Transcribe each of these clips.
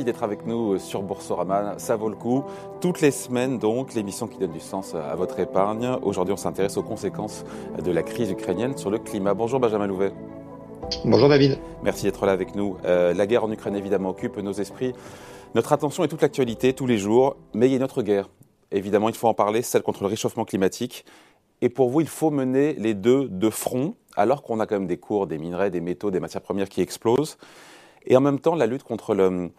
Merci d'être avec nous sur Boursorama. Ça vaut le coup. Toutes les semaines, donc, l'émission qui donne du sens à votre épargne. Aujourd'hui, on s'intéresse aux conséquences de la crise ukrainienne sur le climat. Bonjour, Benjamin Louvet. Bonjour, David. Merci d'être là avec nous. Euh, la guerre en Ukraine, évidemment, occupe nos esprits. Notre attention est toute l'actualité, tous les jours. Mais il y a une autre guerre. Évidemment, il faut en parler, celle contre le réchauffement climatique. Et pour vous, il faut mener les deux de front, alors qu'on a quand même des cours, des minerais, des métaux, des matières premières qui explosent. Et en même temps, la lutte contre le,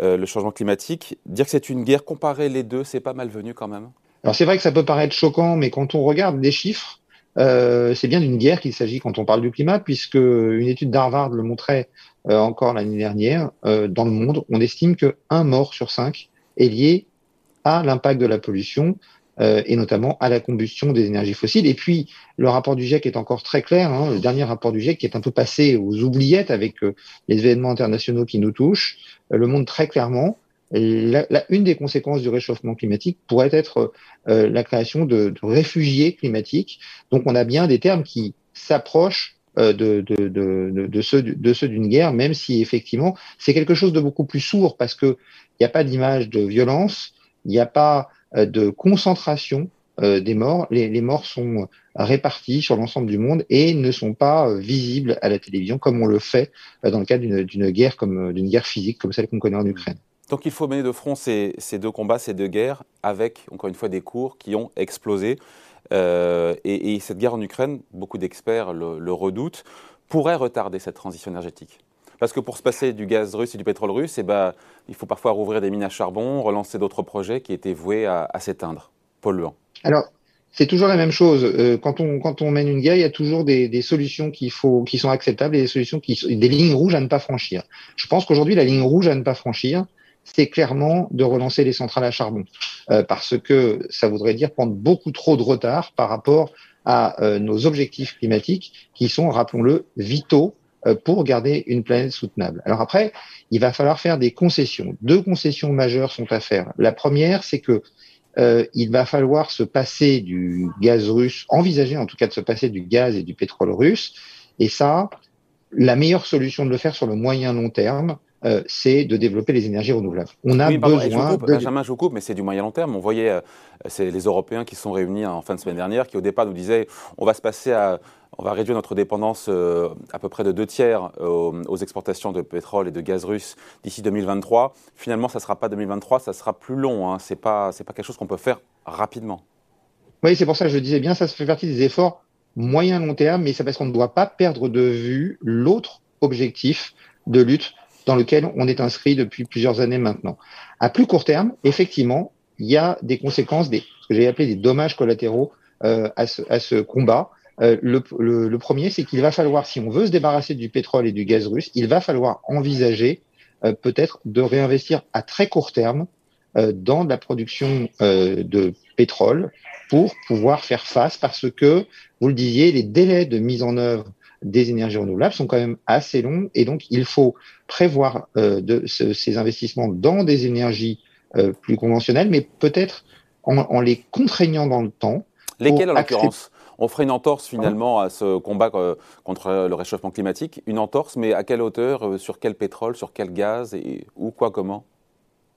euh, le changement climatique, dire que c'est une guerre, comparer les deux, c'est pas malvenu quand même? Alors c'est vrai que ça peut paraître choquant, mais quand on regarde les chiffres, euh, c'est bien d'une guerre qu'il s'agit quand on parle du climat, puisque une étude d'Harvard le montrait euh, encore l'année dernière. Dans le monde, on estime que un mort sur cinq est lié à l'impact de la pollution euh, et notamment à la combustion des énergies fossiles. Et puis, le rapport du GIEC est encore très clair, hein, le dernier rapport du GIEC qui est un peu passé aux oubliettes avec euh, les événements internationaux qui nous touchent, euh, le montre très clairement. La, la, une des conséquences du réchauffement climatique pourrait être la création de, de, réfugiés climatiques. Donc, on a bien des termes qui s'approchent de, de, de, ceux, de ceux d'une guerre, même si effectivement c'est quelque chose de beaucoup plus sourd parce que il n'y a pas d'image de violence, il n'y a pas de concentration euh, des morts. Les, morts sont répartis sur l'ensemble du monde et ne sont pas euh, visibles à la télévision comme on le fait dans le cadre d'une guerre comme d'une guerre physique comme celle qu'on connaît en Ukraine. Donc il faut mener de front ces, deux combats, ces deux guerres, avec encore une fois des cours qui ont explosé. Euh, et, et, cette guerre en Ukraine, beaucoup d'experts le redoutent, pourrait retarder cette transition énergétique. Parce que pour se passer du gaz russe et du pétrole russe, eh ben, il faut parfois rouvrir des mines à charbon, relancer d'autres projets qui étaient voués à, à s'éteindre, polluants. Alors, c'est toujours la même chose. Euh, quand, on, quand on mène une guerre, il y a toujours des, solutions faut, qui sont acceptables et des solutions qui des lignes rouges à ne pas franchir. Je pense qu'aujourd'hui, la ligne rouge à ne pas franchir, c'est clairement de relancer les centrales à charbon, euh, parce que ça voudrait dire prendre beaucoup trop de retard par rapport à euh, nos objectifs climatiques, qui sont, rappelons-le, vitaux pour garder une planète soutenable. Alors après, il va falloir faire des concessions. Deux concessions majeures sont à faire. La première, c'est que euh, il va falloir se passer du gaz russe, envisager en tout cas de se passer du gaz et du pétrole russe. Et ça, la meilleure solution de le faire sur le moyen long terme, euh, c'est de développer les énergies renouvelables. On a oui, besoin. Je coupe, de... Benjamin, je vous coupe, mais c'est du moyen long terme. On voyait, euh, c'est les Européens qui sont réunis en fin de semaine dernière, qui au départ nous disaient, on va se passer à, on va réduire notre dépendance euh, à peu près de deux tiers aux, aux, exportations de pétrole et de gaz russe d'ici 2023. Finalement, ça ne sera pas 2023, ça sera plus long. Hein. Pas, c'est pas quelque chose qu'on peut faire rapidement. Oui, c'est pour ça que je disais bien, ça fait partie des efforts moyen long terme, mais c'est parce qu'on ne doit pas perdre de vue l'autre objectif de lutte dans lequel on est inscrit depuis plusieurs années maintenant. À plus court terme, effectivement, il y a des conséquences, des, ce que j'ai appelé des dommages collatéraux euh, ce, à, ce, combat. Euh, le, le, le, premier, c'est qu'il va falloir, si on veut se débarrasser du pétrole et du gaz russe, il va falloir envisager euh, peut-être de réinvestir à très court terme euh, dans la production euh, de pétrole pour pouvoir faire face, parce que, vous le disiez, les délais de mise en œuvre des énergies renouvelables sont quand même assez longs et donc il faut prévoir euh, de, ce, ces investissements dans des énergies euh, plus conventionnelles, mais peut-être en, en, les contraignant dans le temps. Lesquelles en l'occurrence? On ferait une entorse finalement à ce combat euh, contre le réchauffement climatique, une entorse, mais à quelle hauteur, euh, sur quel pétrole, sur quel gaz et où, quoi, comment?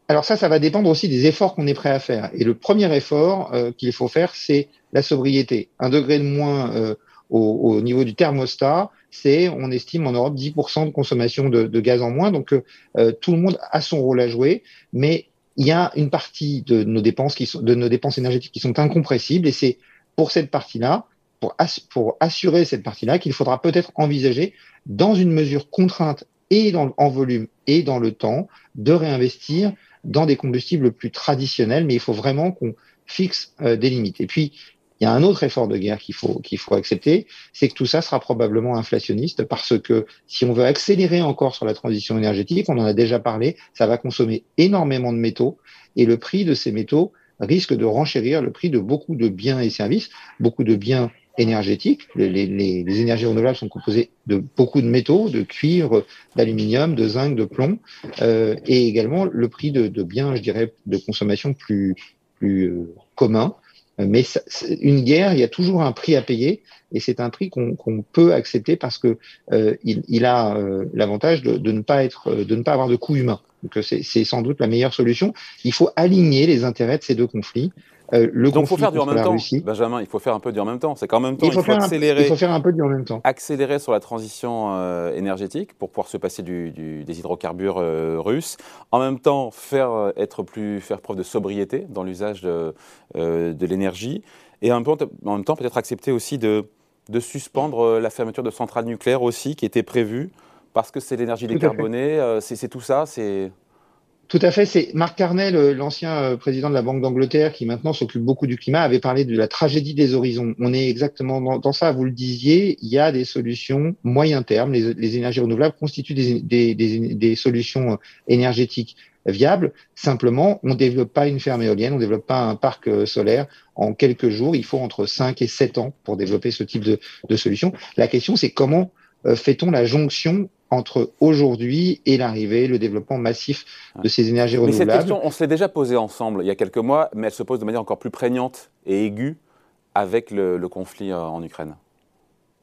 Alors ça, ça va dépendre aussi des efforts qu'on est prêt à faire. Et le premier effort euh, qu'il faut faire, c'est la sobriété. Un degré de moins euh, au, au, niveau du thermostat, c'est, on estime en Europe, 10% de consommation de, de, gaz en moins. Donc, euh, tout le monde a son rôle à jouer, mais il y a une partie de nos dépenses qui sont, de nos dépenses énergétiques qui sont incompressibles, et c'est pour cette partie-là, pour, ass pour assurer cette partie-là, qu'il faudra peut-être envisager, dans une mesure contrainte et dans, en volume et dans le temps, de réinvestir dans des combustibles plus traditionnels, mais il faut vraiment qu'on fixe euh, des limites. Et puis, il y a un autre effort de guerre qu'il faut, qu'il faut accepter, c'est que tout ça sera probablement inflationniste parce que si on veut accélérer encore sur la transition énergétique, on en a déjà parlé, ça va consommer énormément de métaux et le prix de ces métaux risque de renchérir le prix de beaucoup de biens et services, beaucoup de biens énergétiques. Les, les, les, énergies renouvelables sont composées de beaucoup de métaux, de cuivre, d'aluminium, de zinc, de plomb, euh, et également le prix de, de, biens, je dirais, de consommation plus, plus euh, communs, mais une guerre, il y a toujours un prix à payer, et c'est un prix qu'on qu peut accepter parce que euh, il, il, a euh, l'avantage de, de, ne pas être, de ne pas avoir de coût humain. que c'est sans doute la meilleure solution. Il faut aligner les intérêts de ces deux conflits. Euh, le Donc, il faut faire du en même temps, Benjamin. Il faut faire un peu du en même temps. C'est qu'en même temps, il faut, accélérer. il faut faire un peu du en même temps. Accélérer sur la transition euh, énergétique pour pouvoir se passer du, des hydrocarbures euh, russes. En même temps, faire être plus, faire preuve de sobriété dans l'usage de, de l'énergie. Et en même temps, peut-être accepter aussi de, de suspendre la fermeture de centrales nucléaires aussi, qui était prévue, parce que c'est l'énergie décarbonée. c'est tout ça. C'est tout à fait. C'est Marc Carnel, euh, l'ancien euh, président de la Banque d'Angleterre, qui maintenant s'occupe beaucoup du climat, avait parlé de la tragédie des horizons. On est exactement dans, ça. Vous le disiez, il y a des solutions moyen terme. Les, énergies renouvelables constituent des, solutions euh, énergétiques viables. Simplement, on ne développe pas une ferme éolienne, on ne développe pas un parc solaire en quelques jours. Il faut entre 5 et 7 ans pour développer ce type de, de solution. La question, c'est comment fait-on la jonction entre aujourd'hui et l'arrivée, le développement massif de ces énergies renouvelables. Mais cette question, on s'est déjà posée ensemble il y a quelques mois, mais elle se pose de manière encore plus prégnante et aiguë avec le, conflit euh, en Ukraine.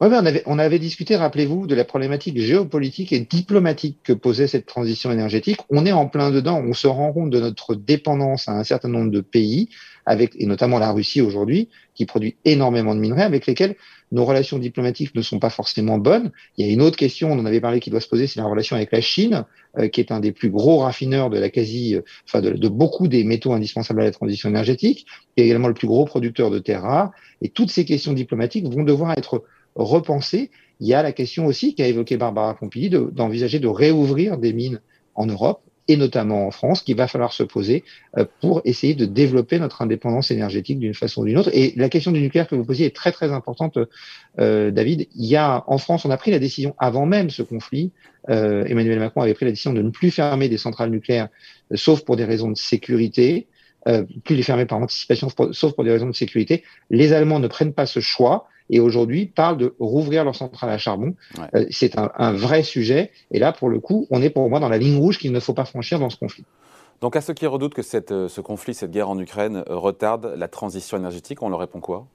Oui, on, avait, on avait discuté, rappelez-vous, de la problématique géopolitique et diplomatique que posait cette transition énergétique. On est en plein dedans, on se rend compte de notre dépendance à un certain nombre de pays, avec, et notamment la Russie aujourd'hui, qui produit énormément de minerais, avec lesquels nos relations diplomatiques ne sont pas forcément bonnes. Il y a une autre question, on en avait parlé, qui doit se poser, c'est la relation avec la Chine, euh, qui est un des plus gros raffineurs de la quasi, euh, enfin de, beaucoup des métaux indispensables à la transition énergétique, qui est également le plus gros producteur de terres rares. Et toutes ces questions diplomatiques vont devoir être repensées. Il y a la question aussi qu'a évoqué Barbara Pompili d'envisager de réouvrir des mines en Europe et notamment en France, qu'il va falloir se poser euh, pour essayer de développer notre indépendance énergétique d'une façon ou d'une autre. Et la question du nucléaire que vous posiez est très très importante, euh, David. Il y a en France, on a pris la décision avant même ce conflit. Euh, Emmanuel Macron avait pris la décision de ne plus fermer des centrales nucléaires, sauf pour des raisons de sécurité. plus les fermer par anticipation, sauf pour des raisons de sécurité. Les Allemands ne prennent pas ce choix et aujourd'hui parlent de rouvrir leur centrale à charbon. Euh, c'est un, vrai sujet. Et là, pour le coup, on est pour moi dans la ligne rouge qu'il ne faut pas franchir dans ce conflit. Donc à ceux qui redoutent que cette, euh, ce conflit, cette guerre en Ukraine euh, retarde la transition énergétique, on leur répond quoi?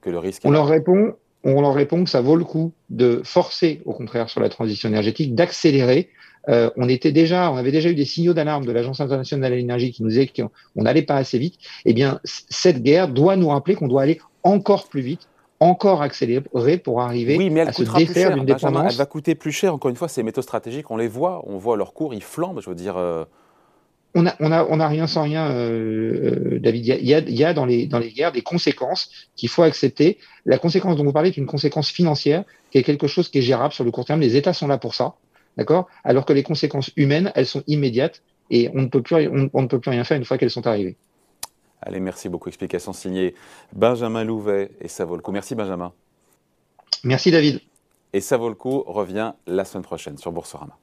Que le risque On leur répond on leur répond que ça vaut le coup de forcer, au contraire, sur la transition énergétique, d'accélérer. on était déjà, on avait déjà eu des signaux d'alarme de l'Agence internationale de l'énergie qui nous disaient qu'on n'allait pas assez vite. Eh bien, cette guerre doit nous rappeler qu'on doit aller encore plus vite encore accélérée pour arriver oui, mais elle à se défaire d'une dépendance. Elle va coûter plus cher, encore une fois, ces métaux stratégiques, on les voit, on voit leur cours, ils flambent, je veux dire... Euh. On n'a on a, on a rien sans rien, euh, euh David. Il y a, y a dans, les, dans les guerres des conséquences qu'il faut accepter. La conséquence dont vous parlez est une conséquence financière, qui est quelque chose qui est gérable sur le court terme. Les États sont là pour ça, d'accord? Alors que les conséquences humaines, elles sont immédiates et on ne peut plus, on ne peut plus rien faire une fois qu'elles sont arrivées. Allez, merci beaucoup. Explication signée Benjamin Louvet et ça vaut le coup. Merci Benjamin. Merci David. Et ça vaut le coup revient la semaine prochaine sur Boursorama.